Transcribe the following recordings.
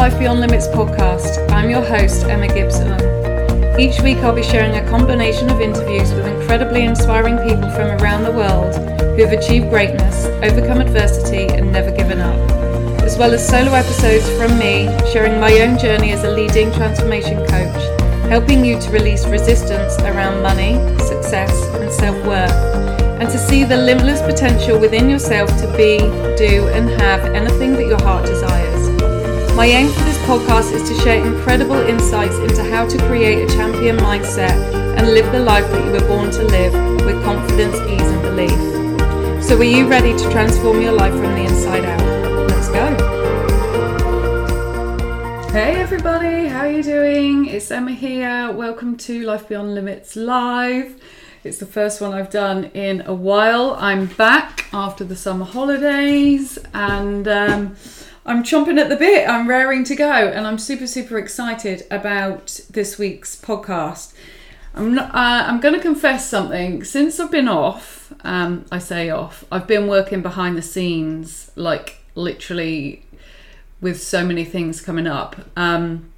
Life Beyond Limits podcast. I'm your host, Emma Gibson. Each week, I'll be sharing a combination of interviews with incredibly inspiring people from around the world who have achieved greatness, overcome adversity, and never given up, as well as solo episodes from me sharing my own journey as a leading transformation coach, helping you to release resistance around money, success, and self worth, and to see the limitless potential within yourself to be, do, and have anything that your heart desires. My aim for this podcast is to share incredible insights into how to create a champion mindset and live the life that you were born to live with confidence, ease, and belief. So, are you ready to transform your life from the inside out? Let's go. Hey everybody, how are you doing? It's Emma here. Welcome to Life Beyond Limits Live. It's the first one I've done in a while. I'm back after the summer holidays and um, I'm chomping at the bit. I'm raring to go, and I'm super, super excited about this week's podcast. I'm not, uh, I'm going to confess something. Since I've been off, um, I say off. I've been working behind the scenes, like literally, with so many things coming up. Um,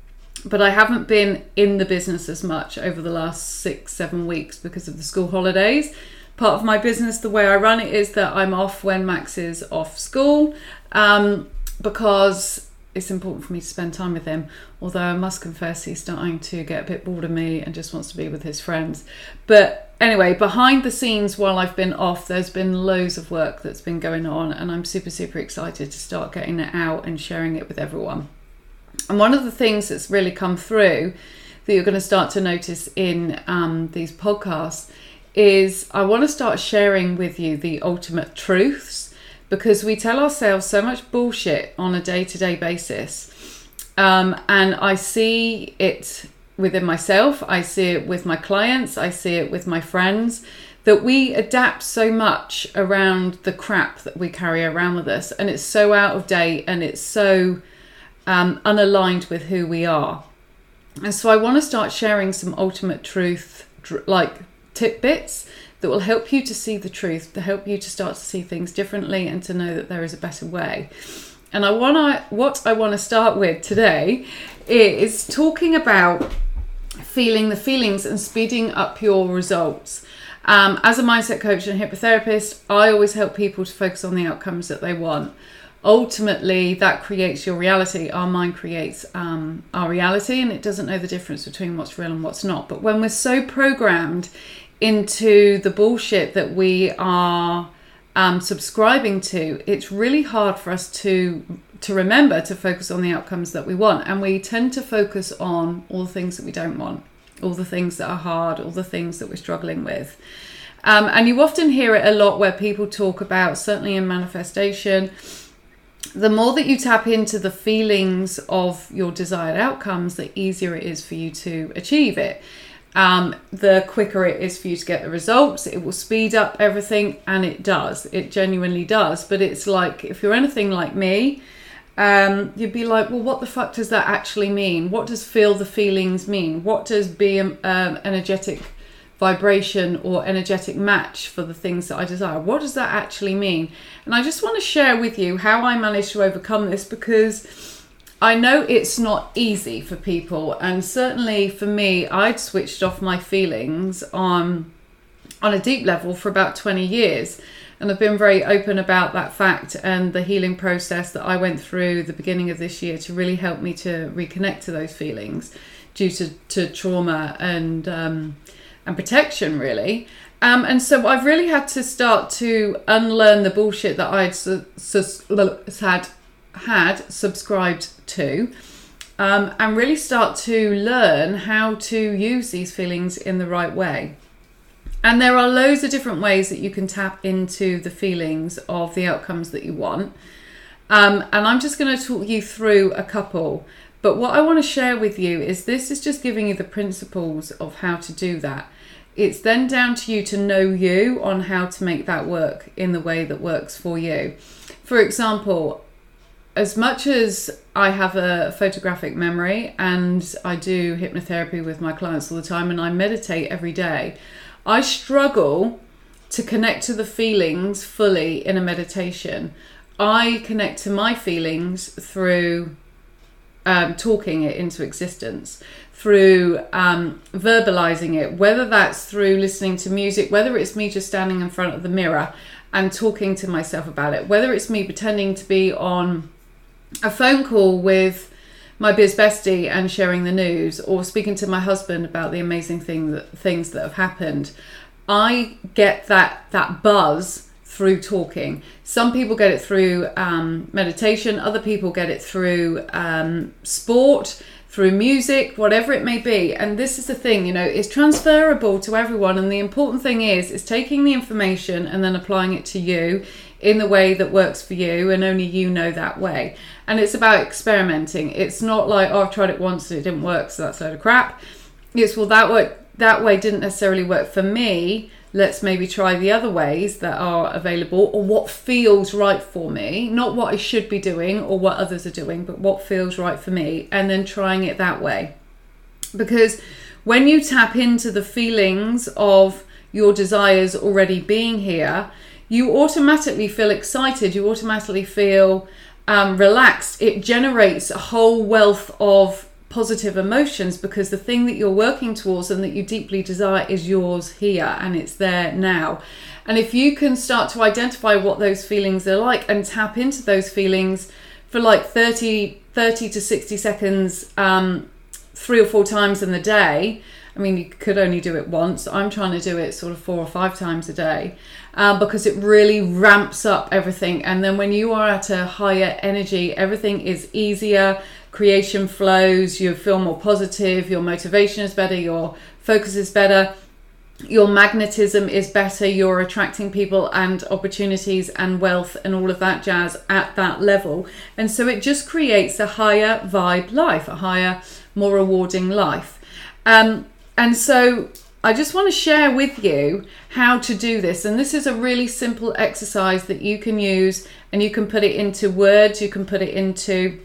but I haven't been in the business as much over the last six, seven weeks because of the school holidays. Part of my business, the way I run it, is that I'm off when Max is off school. Um, because it's important for me to spend time with him. Although I must confess, he's starting to get a bit bored of me and just wants to be with his friends. But anyway, behind the scenes while I've been off, there's been loads of work that's been going on, and I'm super, super excited to start getting it out and sharing it with everyone. And one of the things that's really come through that you're going to start to notice in um, these podcasts is I want to start sharing with you the ultimate truths because we tell ourselves so much bullshit on a day to day basis. Um, and I see it within myself, I see it with my clients, I see it with my friends that we adapt so much around the crap that we carry around with us, and it's so out of date and it's so um, unaligned with who we are. And so I want to start sharing some ultimate truth, like tidbits that will help you to see the truth, to help you to start to see things differently and to know that there is a better way. And I want to what I want to start with today is talking about feeling the feelings and speeding up your results. Um, as a mindset coach and hypnotherapist, I always help people to focus on the outcomes that they want. Ultimately, that creates your reality. Our mind creates um, our reality, and it doesn't know the difference between what's real and what's not. But when we're so programmed into the bullshit that we are um, subscribing to, it's really hard for us to to remember to focus on the outcomes that we want, and we tend to focus on all the things that we don't want, all the things that are hard, all the things that we're struggling with. Um, and you often hear it a lot where people talk about, certainly in manifestation, the more that you tap into the feelings of your desired outcomes, the easier it is for you to achieve it um, the quicker it is for you to get the results. It will speed up everything, and it does. It genuinely does. But it's like if you're anything like me, um, you'd be like, well, what the fuck does that actually mean? What does feel the feelings mean? What does be an um, energetic vibration or energetic match for the things that I desire? What does that actually mean? And I just want to share with you how I managed to overcome this because I know it's not easy for people, and certainly for me, I'd switched off my feelings on on a deep level for about 20 years. And I've been very open about that fact and the healing process that I went through the beginning of this year to really help me to reconnect to those feelings due to, to trauma and um, and protection, really. Um, and so I've really had to start to unlearn the bullshit that I'd su- su- had had subscribed to um, and really start to learn how to use these feelings in the right way. And there are loads of different ways that you can tap into the feelings of the outcomes that you want. Um, and I'm just going to talk you through a couple. But what I want to share with you is this is just giving you the principles of how to do that. It's then down to you to know you on how to make that work in the way that works for you. For example, as much as I have a photographic memory and I do hypnotherapy with my clients all the time and I meditate every day, I struggle to connect to the feelings fully in a meditation. I connect to my feelings through um, talking it into existence, through um, verbalizing it, whether that's through listening to music, whether it's me just standing in front of the mirror and talking to myself about it, whether it's me pretending to be on a phone call with my biz bestie and sharing the news or speaking to my husband about the amazing thing that, things that have happened i get that that buzz through talking. Some people get it through um, meditation other people get it through um, sport through music whatever it may be. And this is the thing you know it's transferable to everyone. And the important thing is is taking the information and then applying it to you in the way that works for you. And only you know that way. And it's about experimenting. It's not like oh i've tried it once and it didn't work so that's a load of crap. It's well that work that way didn't necessarily work for me let's maybe try the other ways that are available or what feels right for me not what i should be doing or what others are doing but what feels right for me and then trying it that way because when you tap into the feelings of your desires already being here you automatically feel excited, you automatically feel um, relaxed. It generates a whole wealth of positive emotions because the thing that you're working towards and that you deeply desire is yours here and it's there now. And if you can start to identify what those feelings are like and tap into those feelings for like 30, 30 to 60 seconds, um, three or four times in the day, I mean, you could only do it once. I'm trying to do it sort of four or five times a day um, because it really ramps up everything. And then when you are at a higher energy, everything is easier, creation flows, you feel more positive, your motivation is better, your focus is better. Your magnetism is better, you're attracting people and opportunities and wealth and all of that jazz at that level. And so it just creates a higher vibe life, a higher, more rewarding life. Um, and so I just want to share with you how to do this. And this is a really simple exercise that you can use and you can put it into words, you can put it into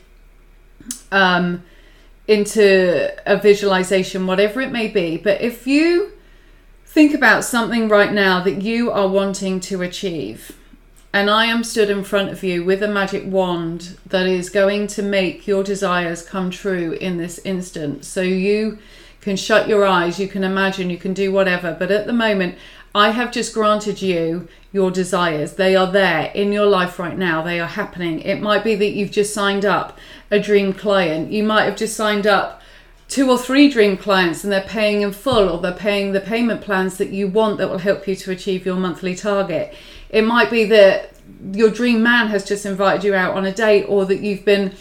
um, into a visualization, whatever it may be. But if you think about something right now that you are wanting to achieve, and I am stood in front of you with a magic wand that is going to make your desires come true in this instant. So you can shut your eyes, you can imagine, you can do whatever. But at the moment, I have just granted you your desires. They are there in your life right now. They are happening. It might be that you've just signed up a dream client. You might have just signed up two or three dream clients and they're paying in full or they're paying the payment plans that you want that will help you to achieve your monthly target. It might be that your dream man has just invited you out on a date or that you've been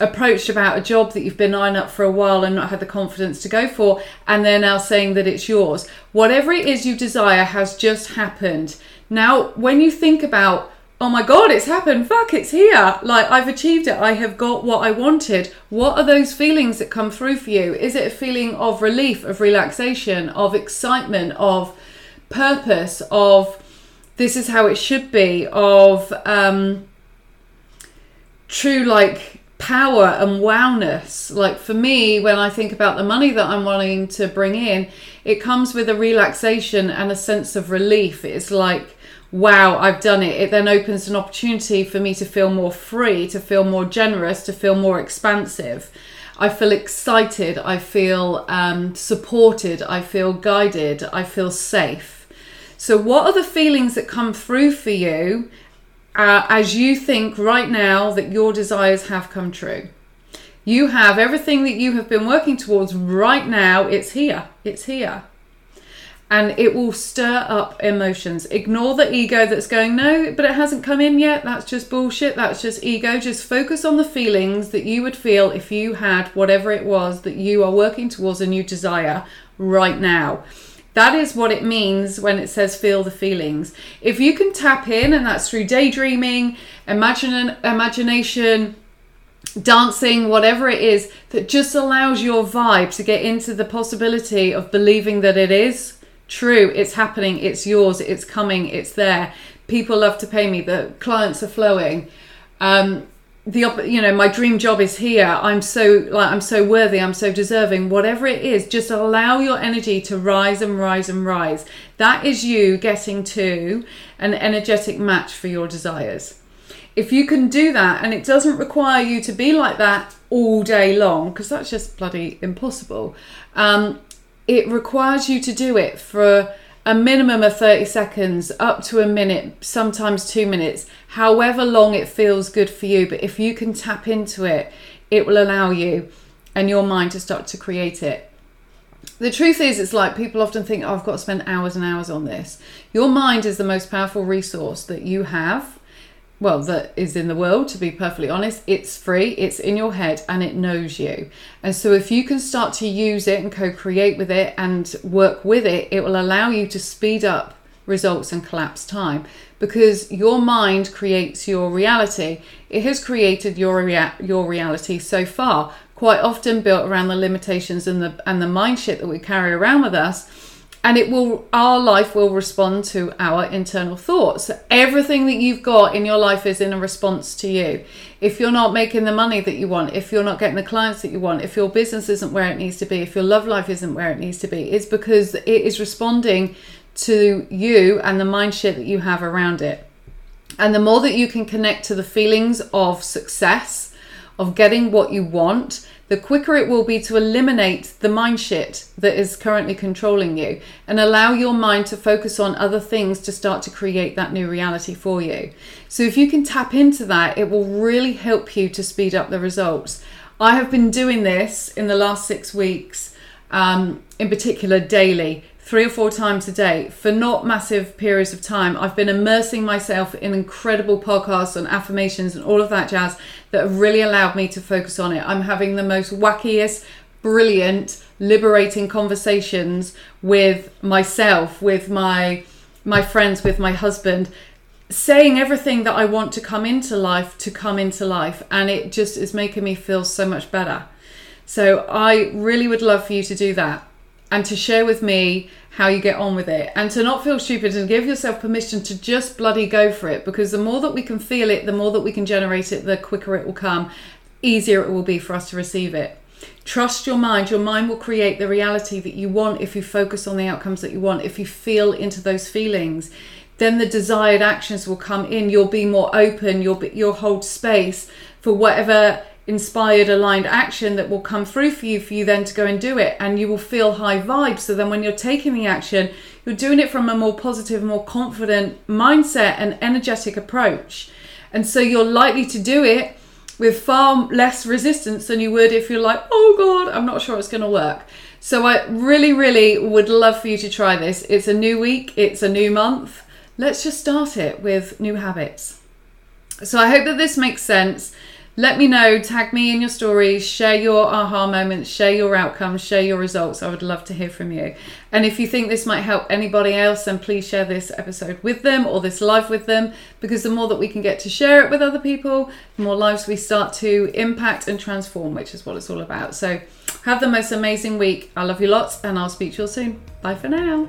approached about a job that you've been eyeing up for a while and not had the confidence to go for, and they're now saying that it's yours. Whatever it is you desire has just happened. Now, when you think about, oh my God, it's happened, fuck, it's here, like I've achieved it, I have got what I wanted, what are those feelings that come through for you? Is it a feeling of relief, of relaxation, of excitement, of purpose, of this is how it should be, of um, true, like, power and wowness. Like for me, when I think about the money that I'm wanting to bring in, it comes with a relaxation and a sense of relief. It's like, wow, I've done it. It then opens an opportunity for me to feel more free, to feel more generous, to feel more expansive. I feel excited. I feel um, supported. I feel guided. I feel safe. So, what are the feelings that come through for you uh, as you think right now that your desires have come true. You have everything that you have been working towards right now, it's here. It's here. And it will stir up emotions. Ignore the ego that's going, no, but it hasn't come in yet. That's just bullshit. That's just ego. Just focus on the feelings that you would feel if you had whatever it was that you are working towards and you desire right now. That is what it means when it says feel the feelings. If you can tap in, and that's through daydreaming, imagine, imagination, dancing, whatever it is, that just allows your vibe to get into the possibility of believing that it is true, it's happening, it's yours, it's coming, it's there. People love to pay me, the clients are flowing. Um, the you know my dream job is here. I'm so like i'm so worthy i'm so deserving. Whatever it is just allow your energy to rise and rise and rise. That is you getting to an energetic match for your desires. If you can do that and it doesn't require you to be like that all day long, because that's just bloody impossible, um, it requires you to do it for a minimum of 30 seconds up to a minute, sometimes two minutes, however long it feels good for you. But if you can tap into it, it will allow you and your mind to start to create it. The truth is, it's like people often think, oh, I've got to spend hours and hours on this. Your mind is the most powerful resource that you have well, that is in the world, to be perfectly honest. It's free, it's in your head, and it knows you. And so, if you can start to use it and co create with it and work with it, it will allow you to speed up results and collapse time because your mind creates your reality. It has created your, rea- your reality so far, quite often built around the limitations and the, and the mind shit that we carry around with us and it will our life will respond to our internal thoughts. Everything that you've got in your life is in a response to you. If you're not making the money that you want if you're not getting the clients that you want if your business isn't where it needs to be if your love life isn't where it needs to be it's because it is responding to you and the mind shit that you have around it. And the more that you can connect to the feelings of success of getting what you want the quicker it will be to eliminate the mind shit that is currently controlling you and allow your mind to focus on other things to start to create that new reality for you. So, if you can tap into that, it will really help you to speed up the results. I have been doing this in the last six weeks, um, in particular daily three or four times a day for not massive periods of time. I've been immersing myself in incredible podcasts on affirmations and all of that jazz that have really allowed me to focus on it. I'm having the most wackiest, brilliant, liberating conversations with myself, with my my friends, with my husband, saying everything that I want to come into life to come into life and it just is making me feel so much better. So I really would love for you to do that and to share with me how you get on with it and to not feel stupid and give yourself permission to just bloody go for it because the more that we can feel it, the more that we can generate it, the quicker it will come, easier it will be for us to receive it. Trust your mind. Your mind will create the reality that you want if you focus on the outcomes that you want, if you feel into those feelings. Then the desired actions will come in. You'll be more open. You'll be, you'll hold space for whatever inspired aligned action that will come through for you for you then to go and do it. And you will feel high vibes. So then when you're taking the action you're doing it from a more positive more confident mindset and energetic approach. And so you're likely to do it with far less resistance than you would if you're like oh god i'm not sure it's going to work. So i really really would love for you to try this. It's a new week. It's a new month. Let's just start it with new habits. So i hope that this makes sense let me know, tag me in your stories, share your aha moments, share your outcomes, share your results. I would love to hear from you. And if you think this might help anybody else, then please share this episode with them or this live with them because the more that we can get to share it with other people, the more lives we start to impact and transform, which is what it's all about. So have the most amazing week. I love you lots and I'll speak to you all soon. Bye for now.